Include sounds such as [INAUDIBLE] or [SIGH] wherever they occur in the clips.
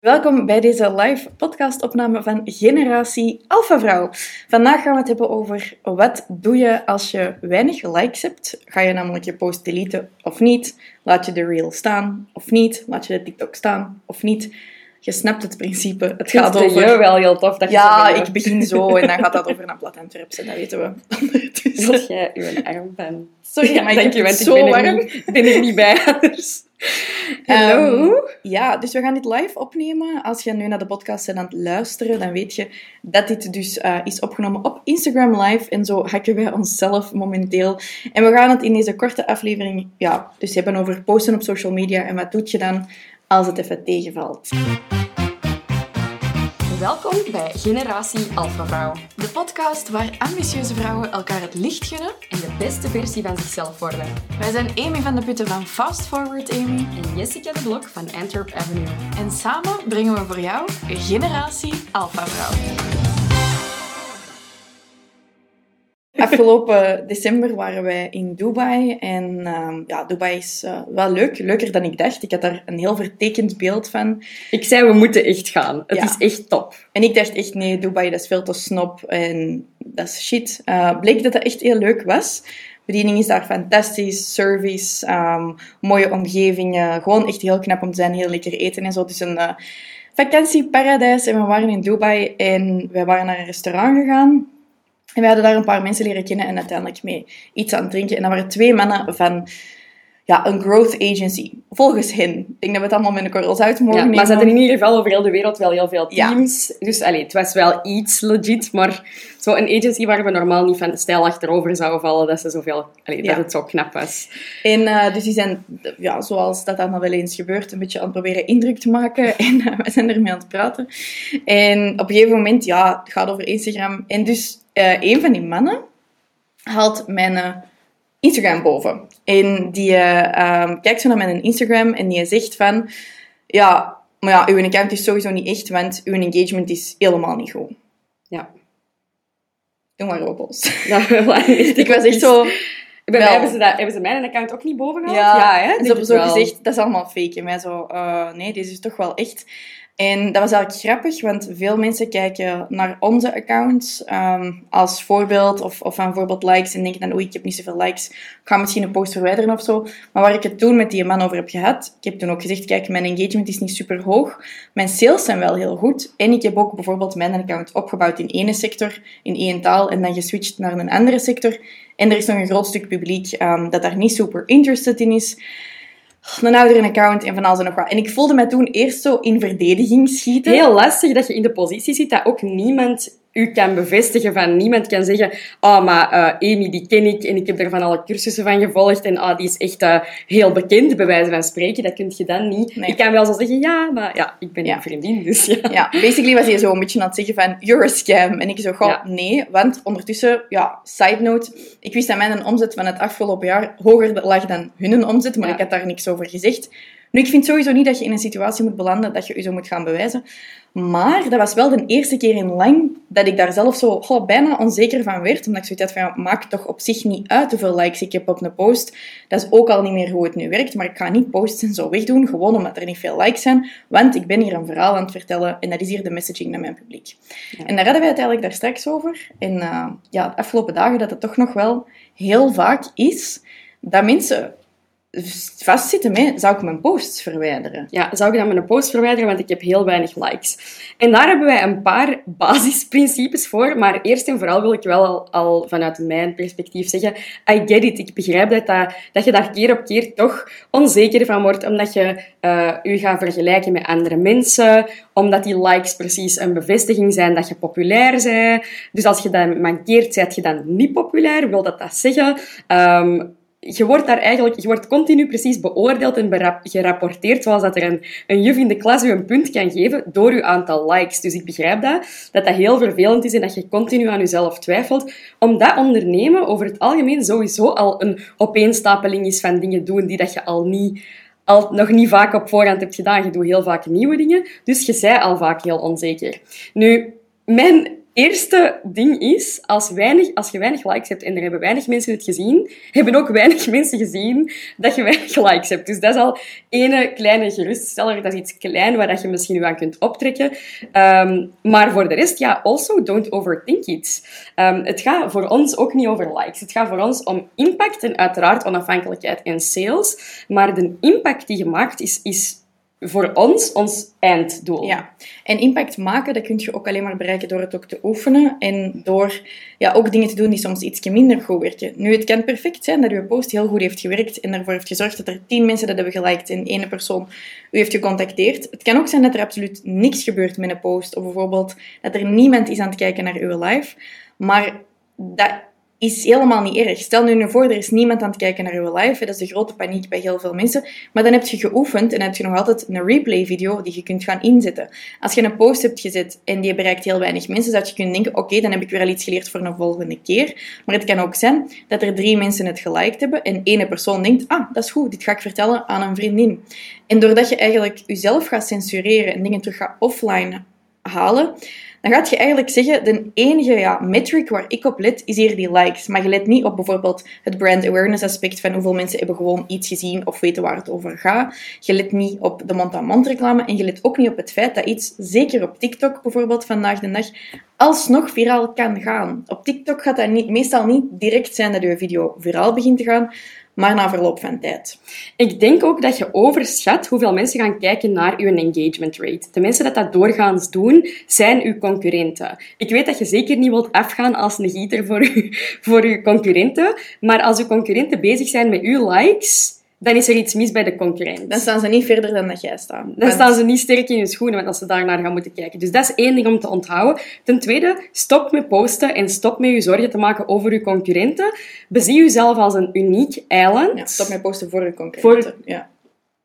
Welkom bij deze live podcastopname van Generatie Alpha Vrouw. Vandaag gaan we het hebben over wat doe je als je weinig likes hebt. Ga je namelijk je post deleten of niet? Laat je de reel staan of niet? Laat je de TikTok staan of niet? Je snapt het principe. Het gaat over... je wel heel tof dat je Ja, ik begin zo en dan gaat dat over naar Plat Antwerpse, dat weten we. Dus, Zoals jij uw arm van... Sorry, maar ik heb je, het zo ik ben warm. niet, ben er niet bij anders. Hallo. Ehm, ja, dus we gaan dit live opnemen. Als je nu naar de podcast bent aan het luisteren, dan weet je dat dit dus eh, is opgenomen op Instagram Live. En zo hacken wij onszelf momenteel. En we gaan het in deze korte aflevering ja, dus hebben over posten op social media. En wat doe je dan als het even tegenvalt? Welkom bij Generatie Alpha Vrouw. De podcast waar ambitieuze vrouwen elkaar het licht gunnen. En de beste versie van zichzelf worden. Wij zijn Amy van de Putten van Fast Forward Amy. En Jessica de Blok van Antwerp Avenue. En samen brengen we voor jou Generatie Alpha Vrouw. Afgelopen december waren wij in Dubai. En ehm, ja, Dubai is eh, wel leuk. Leuker dan ik dacht. Ik had daar een heel vertekend beeld van. Ik zei, we moeten echt gaan. Het Ja. is echt top. En ik dacht echt, nee, Dubai, dat is veel te snop en dat is shit. Eh, bleek dat dat echt heel leuk was. Bediening is daar fantastisch, service, ehm, mooie omgevingen. Gewoon echt heel knap om te zijn, heel lekker eten en zo. Het is een eh, vakantieparadijs en we waren in Dubai en wij waren naar een restaurant gegaan. En we hadden daar een paar mensen leren kennen en uiteindelijk mee iets aan het drinken. En dat waren twee mannen van ja, een growth agency. Volgens hen. Ik denk dat we het allemaal met een korrels uit mogen Ja, maar ze hadden in ieder geval over heel de wereld wel heel veel Ja. teams. Dus allee, het was wel iets legit, maar zo'n agency waar we normaal niet van de stijl achterover zouden vallen, dat, ze zoveel, allee, Ja. dat het zo knap was. En eh, dus die zijn, ja, zoals dat dan wel eens gebeurt, een beetje aan het proberen indruk te maken. [LAUGHS] En eh, we zijn ermee aan het praten. En op een gegeven moment, ja, het gaat over Instagram. En dus eh, een van die mannen haalt mijn Instagram boven. En die eh, ehm, kijkt zo naar mijn Instagram en die zegt van... Ja, maar ja, uw account is sowieso niet echt, want uw engagement is helemaal niet goed. Ja. Doe maar robots. [LAUGHS] Ik was echt zo... Bij mij hebben ze, dat, hebben ze mijn account ook niet boven gehaald? Ja, hè? ze hebben zo gezegd, dat is allemaal fake. En mij zo, eh, nee, deze is toch wel echt. En dat was eigenlijk grappig, want veel mensen kijken naar onze accounts ehm, als voorbeeld of, of aan voorbeeld likes en denken dan, oei, ik heb niet zoveel likes, ik ga misschien een post verwijderen of zo. Maar waar ik het toen met die man over heb gehad, ik heb toen ook gezegd, kijk, mijn engagement is niet super hoog, mijn sales zijn wel heel goed en ik heb ook bijvoorbeeld mijn account opgebouwd in ene sector, in één taal en dan geswitcht naar een andere sector. En er is nog een groot stuk publiek ehm, dat daar niet super interested in is een oudere account en van alles en nog wat. En ik voelde mij toen eerst zo in verdediging schieten. Heel lastig dat je in de positie zit dat ook niemand u kan bevestigen. Van niemand kan zeggen, ah, maar eh, Amy, die ken ik en ik heb er van alle cursussen van gevolgd en ah, die is echt eh, heel bekend, bij wijze van spreken. Dat kun je dan niet. Nee. Ik kan wel zo zeggen, ja, maar ja, ik ben Ja. een vriendin, dus ja. Ja, basically was hij zo een beetje aan het zeggen van, you're a scam. En ik zo, goh, Ja. nee. Want ondertussen, ja, side note, ik wist dat mijn omzet van het afgelopen jaar hoger lag dan hun omzet, maar Ja. ik had daar niks over gezegd. Nu, ik vind sowieso niet dat je in een situatie moet belanden dat je je zo moet gaan bewijzen. Maar dat was wel de eerste keer in lang dat ik daar zelf zo bijna onzeker van werd. Omdat ik zoiets had van, ja, maakt toch op zich niet uit hoeveel likes ik heb op een post. Dat is ook al niet meer hoe het nu werkt. Maar ik ga niet posts en zo wegdoen, gewoon omdat er niet veel likes zijn. Want ik ben hier een verhaal aan het vertellen en dat is hier de messaging naar mijn publiek. En daar hadden wij het eigenlijk daar straks over. En eh, ja, de afgelopen dagen dat het toch nog wel heel vaak is dat mensen vastzitten met, zou ik mijn posts verwijderen? Ja, zou ik dan mijn post verwijderen, want ik heb heel weinig likes. En daar hebben wij een paar [LAUGHS] basisprincipes voor. Maar eerst en vooral wil ik wel al, vanuit mijn perspectief zeggen, I get it. Ik begrijp dat, dat, dat je daar keer op keer toch onzeker van wordt, omdat je eh je gaat vergelijken met andere mensen, omdat die likes precies een bevestiging zijn dat je populair bent. Dus als je dat mankeert, zijt je dan niet populair. Wil dat dat zeggen? Ehm, je wordt daar eigenlijk, je wordt continu precies beoordeeld en gerapporteerd, zoals dat er een, een juf in de klas u een punt kan geven door uw aantal likes. Dus ik begrijp dat, dat dat heel vervelend is en dat je continu aan jezelf twijfelt. Omdat ondernemen over het algemeen sowieso al een opeenstapeling is van dingen doen die dat je al niet al nog niet vaak op voorhand hebt gedaan. Je doet heel vaak nieuwe dingen, dus je zei al vaak heel onzeker. Nu, mijn eerste ding is, als, weinig, als je weinig likes hebt en er hebben weinig mensen het gezien, hebben ook weinig [LAUGHS] mensen gezien dat je weinig likes hebt. Dus dat is al ene kleine geruststeller. Dat is iets klein waar dat je misschien nu aan kunt optrekken. Ehm, maar voor de rest, ja, also don't overthink it. Um, het gaat voor ons ook niet over likes. Het gaat voor ons om impact en uiteraard onafhankelijkheid en sales. Maar de impact die je maakt is, is voor ons ons einddoel. Ja, en impact maken, dat kun je ook alleen maar bereiken door het ook te oefenen en door ja, ook dingen te doen die soms iets minder goed werken. Nu, het kan perfect zijn dat uw post heel goed heeft gewerkt en ervoor heeft gezorgd dat er tien mensen dat hebben geliked en één persoon u heeft gecontacteerd. Het kan ook zijn dat er absoluut niks gebeurt met een post, of bijvoorbeeld dat er niemand is aan het kijken naar uw live, maar dat is helemaal niet erg. Stel nu, nu voor, er is niemand aan het kijken naar je live. Dat is de grote paniek bij heel veel mensen. Maar dan heb je geoefend en heb je nog altijd een replay-video die je kunt gaan inzetten. Als je een post hebt gezet en die bereikt heel weinig mensen, zou je kunnen denken, oké, dan heb ik weer al iets geleerd voor een volgende keer. Maar het kan ook zijn dat er drie mensen het geliked hebben en ene persoon denkt, ah, dat is goed, dit ga ik vertellen aan een vriendin. En doordat je eigenlijk jezelf gaat censureren en dingen terug gaat offline halen, dan gaat je eigenlijk zeggen, de enige ja, metric waar ik op let, is hier die likes. Maar je let niet op bijvoorbeeld het brand awareness aspect van hoeveel mensen hebben gewoon iets gezien of weten waar het over gaat. Je let niet op de mond-aan-mond reclame en je let ook niet op het feit dat iets, zeker op TikTok bijvoorbeeld vandaag de dag, alsnog viraal kan gaan. Op TikTok gaat dat niet, meestal niet direct zijn dat je video viraal begint te gaan, maar na verloop van tijd. Ik denk ook dat je overschat hoeveel mensen gaan kijken naar je engagement rate. De mensen dat dat doorgaans doen, zijn uw concurrenten. Ik weet dat je zeker niet wilt afgaan als een gieter voor [LAUGHS] voor uw concurrenten, maar als uw concurrenten bezig zijn met uw likes, dan is er iets mis bij de concurrent. Dan staan ze niet verder dan dat jij staat. Dan staan ze niet sterk in hun schoenen, want als ze daarnaar gaan moeten kijken. Dus dat is één ding om te onthouden. Ten tweede, stop met posten en stop met je zorgen te maken over je concurrenten. Bezie jezelf als een uniek eiland. Ja, stop met posten voor je concurrenten. Voor... Ja.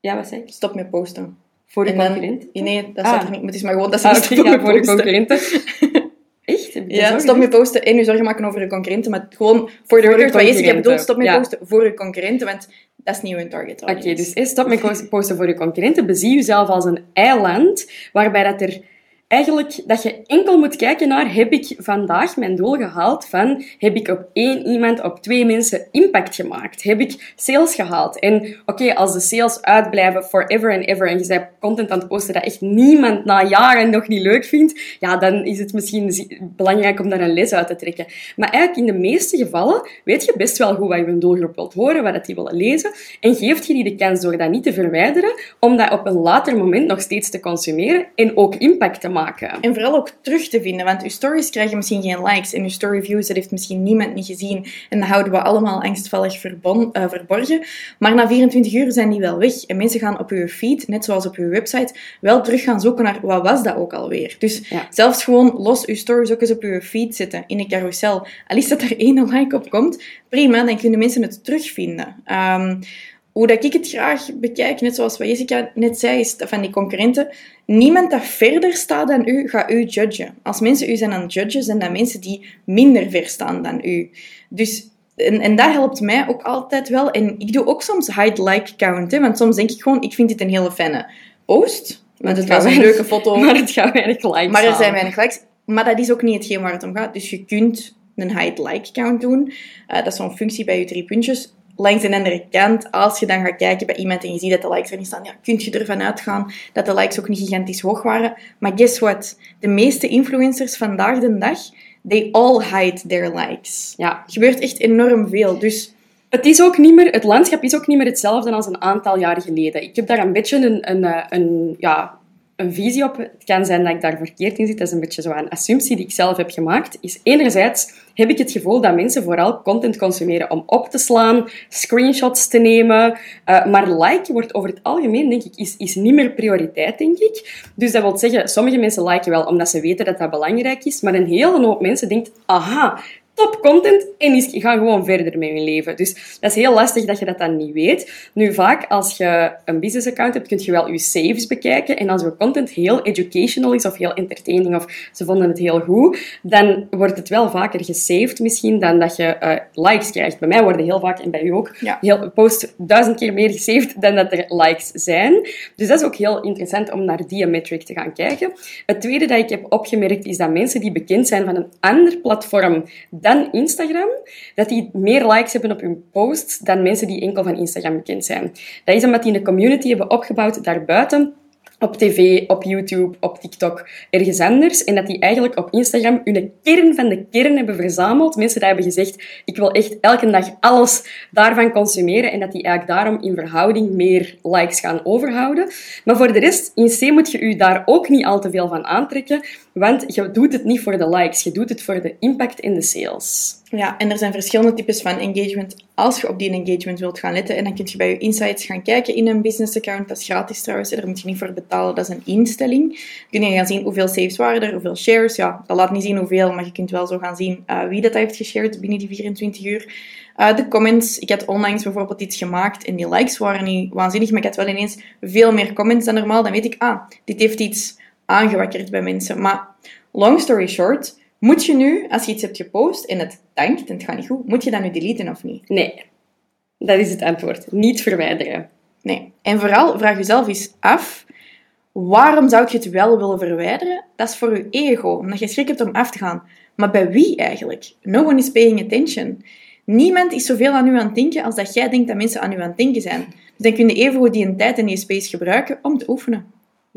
ja, wat zeg je? Stop met posten. Voor je concurrenten? Nee, dat staat ah. er niet. Het is maar gewoon dat ze ah, stop met voor je concurrenten. [LAUGHS] Echt? Ja, stop met posten en je zorgen maken over je concurrenten, maar gewoon voor de record, wat je bedoelt, stop met posten voor je concurrenten, want dat is niet target audience. Oké, dus stop met [LAUGHS] posten voor je concurrenten. Bezie jezelf als een eiland waarbij dat er eigenlijk dat je enkel moet kijken naar heb ik vandaag mijn doel gehaald van heb ik op één iemand, op twee mensen impact gemaakt? Heb ik sales gehaald? En oké, als de sales uitblijven forever and ever en je bent content aan het posten dat echt niemand na jaren nog niet leuk vindt, ja, dan is het misschien belangrijk om daar een les uit te trekken. Maar eigenlijk in de meeste gevallen weet je best wel goed wat je doelgroep wilt horen, wat die willen lezen en geeft je die de kans door dat niet te verwijderen, om dat op een later moment nog steeds te consumeren en ook impact te maken. En vooral ook terug te vinden, want uw stories krijgen misschien geen likes en uw story views, dat heeft misschien niemand niet gezien. En dat houden we allemaal angstvallig verbon, uh, verborgen. Maar na 24 uur zijn die wel weg. En mensen gaan op uw feed, net zoals op uw website, wel terug gaan zoeken naar wat was dat ook alweer. Dus zelfs gewoon los uw stories ook eens op uw feed zetten, in een carousel. Al is dat er één like op komt, prima, dan kunnen mensen het terugvinden. Um, hoe dat ik het graag bekijk, net zoals wat Jessica net zei, is van die concurrenten. Niemand dat verder staat dan u, gaat u judgen. Als mensen u zijn aan het judgen, zijn dat mensen die minder ver staan dan u. Dus, en, en dat helpt mij ook altijd wel. En ik doe ook soms hide-like count, hè, want soms denk ik gewoon, ik vind dit een hele fijne post. Want het was een leuke foto. [LAUGHS] Maar het gaat weinig likes Maar er zijn weinig likes. Maar dat is ook niet hetgeen waar het om gaat. Dus je kunt een hide-like count doen. Uh, dat is zo'n functie bij je drie puntjes langs de andere kant, als je dan gaat kijken bij iemand en je ziet dat de likes er niet staan, ja, kun je ervan uitgaan dat de likes ook niet gigantisch hoog waren. Maar guess what? De meeste influencers vandaag de dag, they all hide their likes. Ja. Er gebeurt echt enorm veel. Dus het, is ook niet meer, het landschap is ook niet meer hetzelfde als een aantal jaar geleden. Ik heb daar een beetje een, een, eh, een ja, een visie op. Het kan zijn dat ik daar verkeerd in zit. Dat is een beetje zo een assumptie die ik zelf heb gemaakt. Is enerzijds heb ik het gevoel dat mensen vooral content consumeren om op te slaan, screenshots te nemen. Uh, maar liken wordt over het algemeen, denk ik, is, is niet meer prioriteit, denk ik. Dus dat wil zeggen, sommige mensen liken wel omdat ze weten dat dat belangrijk is. Maar een hele hoop mensen denkt, aha, top content en die gaan gewoon verder met hun leven. Dus dat is heel lastig dat je dat dan niet weet. Nu, vaak als je een business account hebt, kun je wel je saves bekijken. En als je content heel educational is of heel entertaining of ze vonden het heel goed, dan wordt het wel vaker gesaved misschien dan dat je uh, likes krijgt. Bij mij worden heel vaak, en bij u ook, Ja. heel, post duizend keer meer gesaved dan dat er likes zijn. Dus dat is ook heel interessant om naar die metric te gaan kijken. Het tweede dat ik heb opgemerkt is dat mensen die bekend zijn van een ander platform dan Instagram, dat die meer likes hebben op hun posts dan mensen die enkel van Instagram bekend zijn. Dat is omdat die een community hebben opgebouwd daarbuiten op tv, op YouTube, op TikTok, ergens anders. En dat die eigenlijk op Instagram hun kern van de kern hebben verzameld. Mensen die hebben gezegd, ik wil echt elke dag alles daarvan consumeren. En dat die eigenlijk daarom in verhouding meer likes gaan overhouden. Maar voor de rest, in C moet je u daar ook niet al te veel van aantrekken. Want je doet het niet voor de likes, je doet het voor de impact in de sales. Ja, en er zijn verschillende types van engagement. Als je op die engagement wilt gaan letten, en dan kun je bij je insights gaan kijken in een business account. Dat is gratis trouwens, daar moet je niet voor betalen. Dat is een instelling. kun je gaan zien hoeveel saves waren er, hoeveel shares. Ja, dat laat niet zien hoeveel, maar je kunt wel zo gaan zien uh, wie dat heeft geshared binnen die 24 uur. Uh, de comments. Ik had onlangs bijvoorbeeld iets gemaakt en die likes waren niet waanzinnig, maar ik had wel ineens veel meer comments dan normaal. Dan weet ik, ah, dit heeft iets aangewakkerd bij mensen. Maar long story short, moet je nu, als je iets hebt gepost en het dankt en het gaat niet goed, moet je dat nu deleten of niet? Nee, dat is het antwoord. Niet verwijderen. Nee. En vooral vraag jezelf eens af, waarom zou je het wel willen verwijderen? Dat is voor je ego, omdat je schrik hebt om af te gaan. Maar bij wie eigenlijk? No one is paying attention. Niemand is zoveel aan u aan het denken als dat jij denkt dat mensen aan u aan het denken zijn. Dus dan kun je even goed die een tijd en die space gebruiken om te oefenen.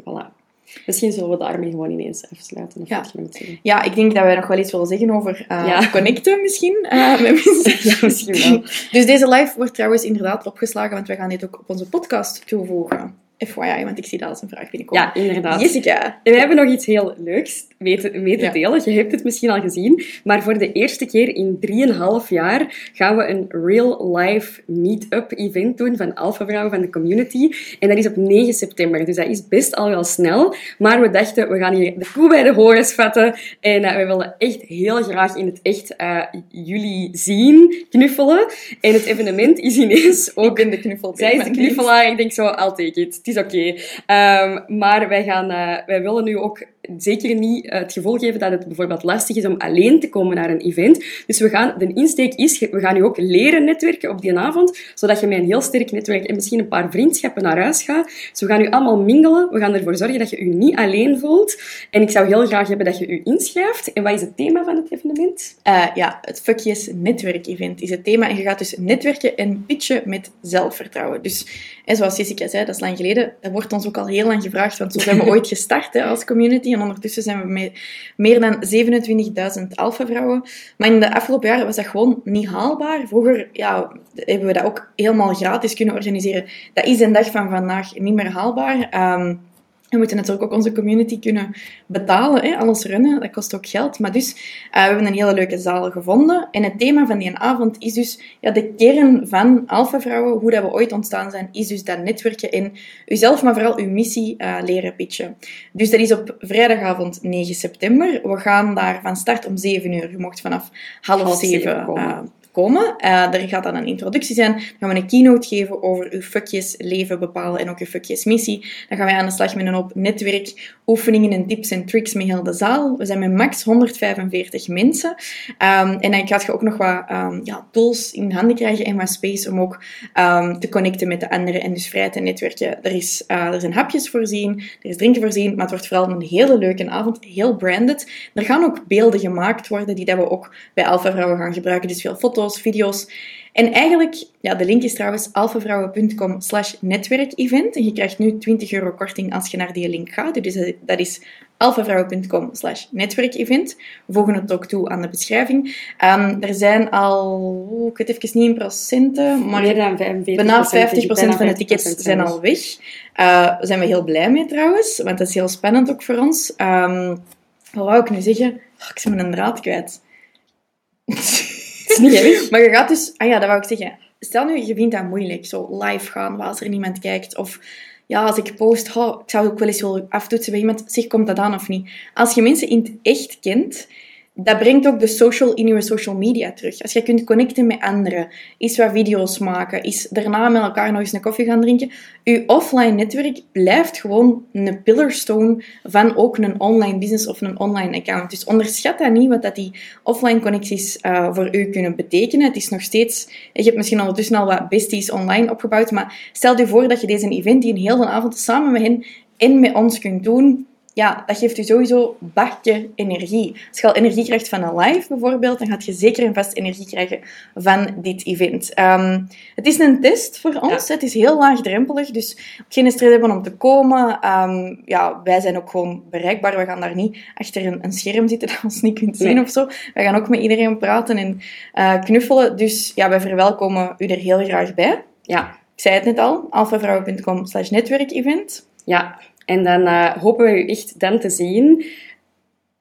Voilà. Misschien zullen we daarmee gewoon ineens afsluiten. Of Ja. Ja, ik denk dat wij nog wel iets willen zeggen over uh, Ja. connecten misschien [LAUGHS] uh. Ja, misschien wel. Dus deze live wordt trouwens inderdaad opgeslagen, want wij gaan dit ook op onze podcast toevoegen. FYI, want ik zie dat als een vraag binnenkomen. Ja, inderdaad. Jessica. En we hebben nog iets heel leuks mee te, mee te Ja. delen. Je hebt het misschien al gezien. Maar voor de eerste keer in 3,5 jaar gaan we een real-life meet-up event doen van Alpha Vrouwen van de community. En dat is op 9 september. Dus dat is best al wel snel. Maar we dachten, we gaan hier de koe bij de horens vatten. En eh, we willen echt heel graag in het echt eh, jullie zien, knuffelen. En het evenement is ineens ook... Ik ben de knuffel. Zij is de knuffelaar. Ik denk zo, I'll take it. Is oké. Ehm, maar wij, gaan, eh, wij willen nu ook zeker niet eh, het gevoel geven dat het bijvoorbeeld lastig is om alleen te komen naar een event. Dus we gaan, de insteek is, we gaan u ook leren netwerken op die avond, zodat je met een heel sterk netwerk en misschien een paar vriendschappen naar huis gaat. Dus we gaan u allemaal mingelen. We gaan ervoor zorgen dat je u niet alleen voelt. En ik zou heel graag hebben dat je u inschrijft. En wat is het thema van het evenement? Eh, ja, het Fuckjes netwerkevent is het thema. En je gaat dus netwerken en pitchen met zelfvertrouwen. Dus, en zoals Jessica zei, dat is lang geleden. Dat wordt ons ook al heel lang gevraagd, want zo zijn we [LAUGHS] ooit gestart hè, als community. En ondertussen zijn we met meer dan 27.000 alpha-vrouwen. Maar in de afgelopen jaren was dat gewoon niet haalbaar. Vroeger ja, hebben we dat ook helemaal gratis kunnen organiseren. Dat is een dag van vandaag niet meer haalbaar. Ehm, we moeten natuurlijk ook onze community kunnen betalen, hè? alles runnen, dat kost ook geld. Maar dus, uh, we hebben een hele leuke zaal gevonden. En het thema van die avond is dus, ja, de kern van Alpha Vrouwen, hoe dat we ooit ontstaan zijn, is dus dat netwerken en uzelf, maar vooral uw missie uh, leren pitchen. Dus dat is op vrijdagavond 9 september. We gaan daar van start om 7 uur. Je mocht vanaf half, Half zeven 7 komen. uh, komen. Uh, er gaat dan een introductie zijn. Dan gaan we een keynote geven over uw fuckjes leven bepalen en ook uw fuckjes missie. Dan gaan wij aan de slag met een hoop netwerkoefeningen en tips en tricks met heel de zaal. We zijn met max 145 mensen. Um, en dan gaat je ook nog wat um, ja, tools in handen krijgen en wat space om ook um, te connecten met de anderen en dus vrij te netwerken. Er, is, uh, er zijn hapjes voorzien, er is drinken voorzien, maar het wordt vooral een hele leuke avond, heel branded. Er gaan ook beelden gemaakt worden die dat we ook bij Alpha Vrouwen gaan gebruiken, dus veel foto's video's. En eigenlijk, ja, de link is trouwens alphavrouwen.com slash netwerkevent. En je krijgt nu 20 euro korting als je naar die link gaat. Dus dat is alphavrouwen.com slash netwerkevent. We voegen het ook toe aan de beschrijving. Um, er zijn al, ik weet even niet in procenten, maar Meer dan 45 bijna 50% van de tickets zijn al weg. Uh, daar zijn we heel blij mee trouwens, want dat is heel spannend ook voor ons. Um, wat wou ik nu zeggen? Oh, ik ben mijn draad kwijt. [LAUGHS] Maar je gaat dus... Ah ja, dat wou ik zeggen. Stel nu, je vindt dat moeilijk, zo live gaan, als er niemand kijkt. Of ja, als ik post, ik zou ook wel eens willen aftoetsen bij iemand. Zeg, komt dat aan of niet? Als je mensen in het echt kent, dat brengt ook de social in je social media terug. Als je kunt connecten met anderen, eens wat video's maken, is daarna met elkaar nog eens een koffie gaan drinken. Je offline netwerk blijft gewoon een pillarstone van ook een online business of een online account. Dus onderschat dat niet, wat dat die offline connecties uh, voor u kunnen betekenen. Het is nog steeds... Je hebt misschien ondertussen al wat besties online opgebouwd, maar stel je voor dat je deze event die een hele avond samen met hen en met ons kunt doen ja, dat geeft u sowieso bakje energie. Als je al energie krijgt van een live bijvoorbeeld, dan gaat je zeker en vast energie krijgen van dit event. Um, het is een test voor ons. Het is heel laagdrempelig, dus geen stress hebben om te komen. Um, ja, wij zijn ook gewoon bereikbaar. We gaan daar niet achter een, een scherm zitten dat ons niet kunt zien nee. of zo. Wij gaan ook met iedereen praten en uh, knuffelen. Dus ja, wij verwelkomen u er heel graag bij. Ja. Ik zei het net al, alfavrouwen.com slash netwerkevent. Ja, en dan uh, hopen we u echt dan te zien.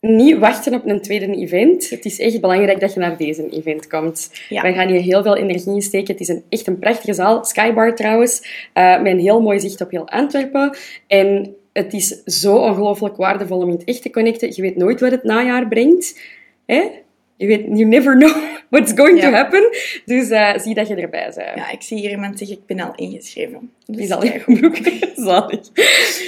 Niet wachten op een tweede event. Het is echt belangrijk dat je naar deze event komt. Ja. Wij gaan hier heel veel energie in steken. Het is een, echt een prachtige zaal. Skybar trouwens. Uh, met een heel mooi zicht op heel Antwerpen. En het is zo ongelooflijk waardevol om in het echt te connecten. Je weet nooit wat het najaar brengt. Hè? Je weet, you never know [LAUGHS] what's going to happen. Dus uh, zie dat je erbij bent. Ja, ik zie hier iemand zeggen, ik ben al ingeschreven. Dus is al ingeschreven. Zalig.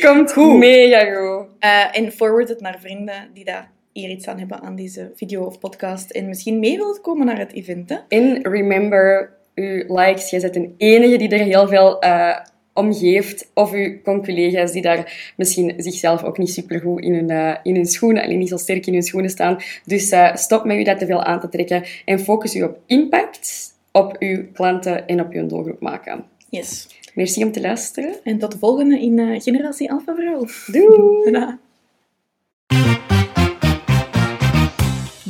Komt goed. Mega goed. Uh, en forward het naar vrienden die daar hier iets aan hebben aan deze video of podcast. En misschien mee wilt komen naar het event. Hè? En remember, uw likes, jij bent een enige die er heel veel... Uh, omgeeft. Of uw collega's die daar misschien zichzelf ook niet supergoed in hun, uh, in hun schoenen, en niet zo sterk in hun schoenen staan. Dus uh, stop met u dat te veel aan te trekken en focus u op impact, op uw klanten en op uw doelgroep maken. Yes. Merci om te luisteren. En tot de volgende in uh, Generatie Alpha Vrouw. Doei! [LAUGHS]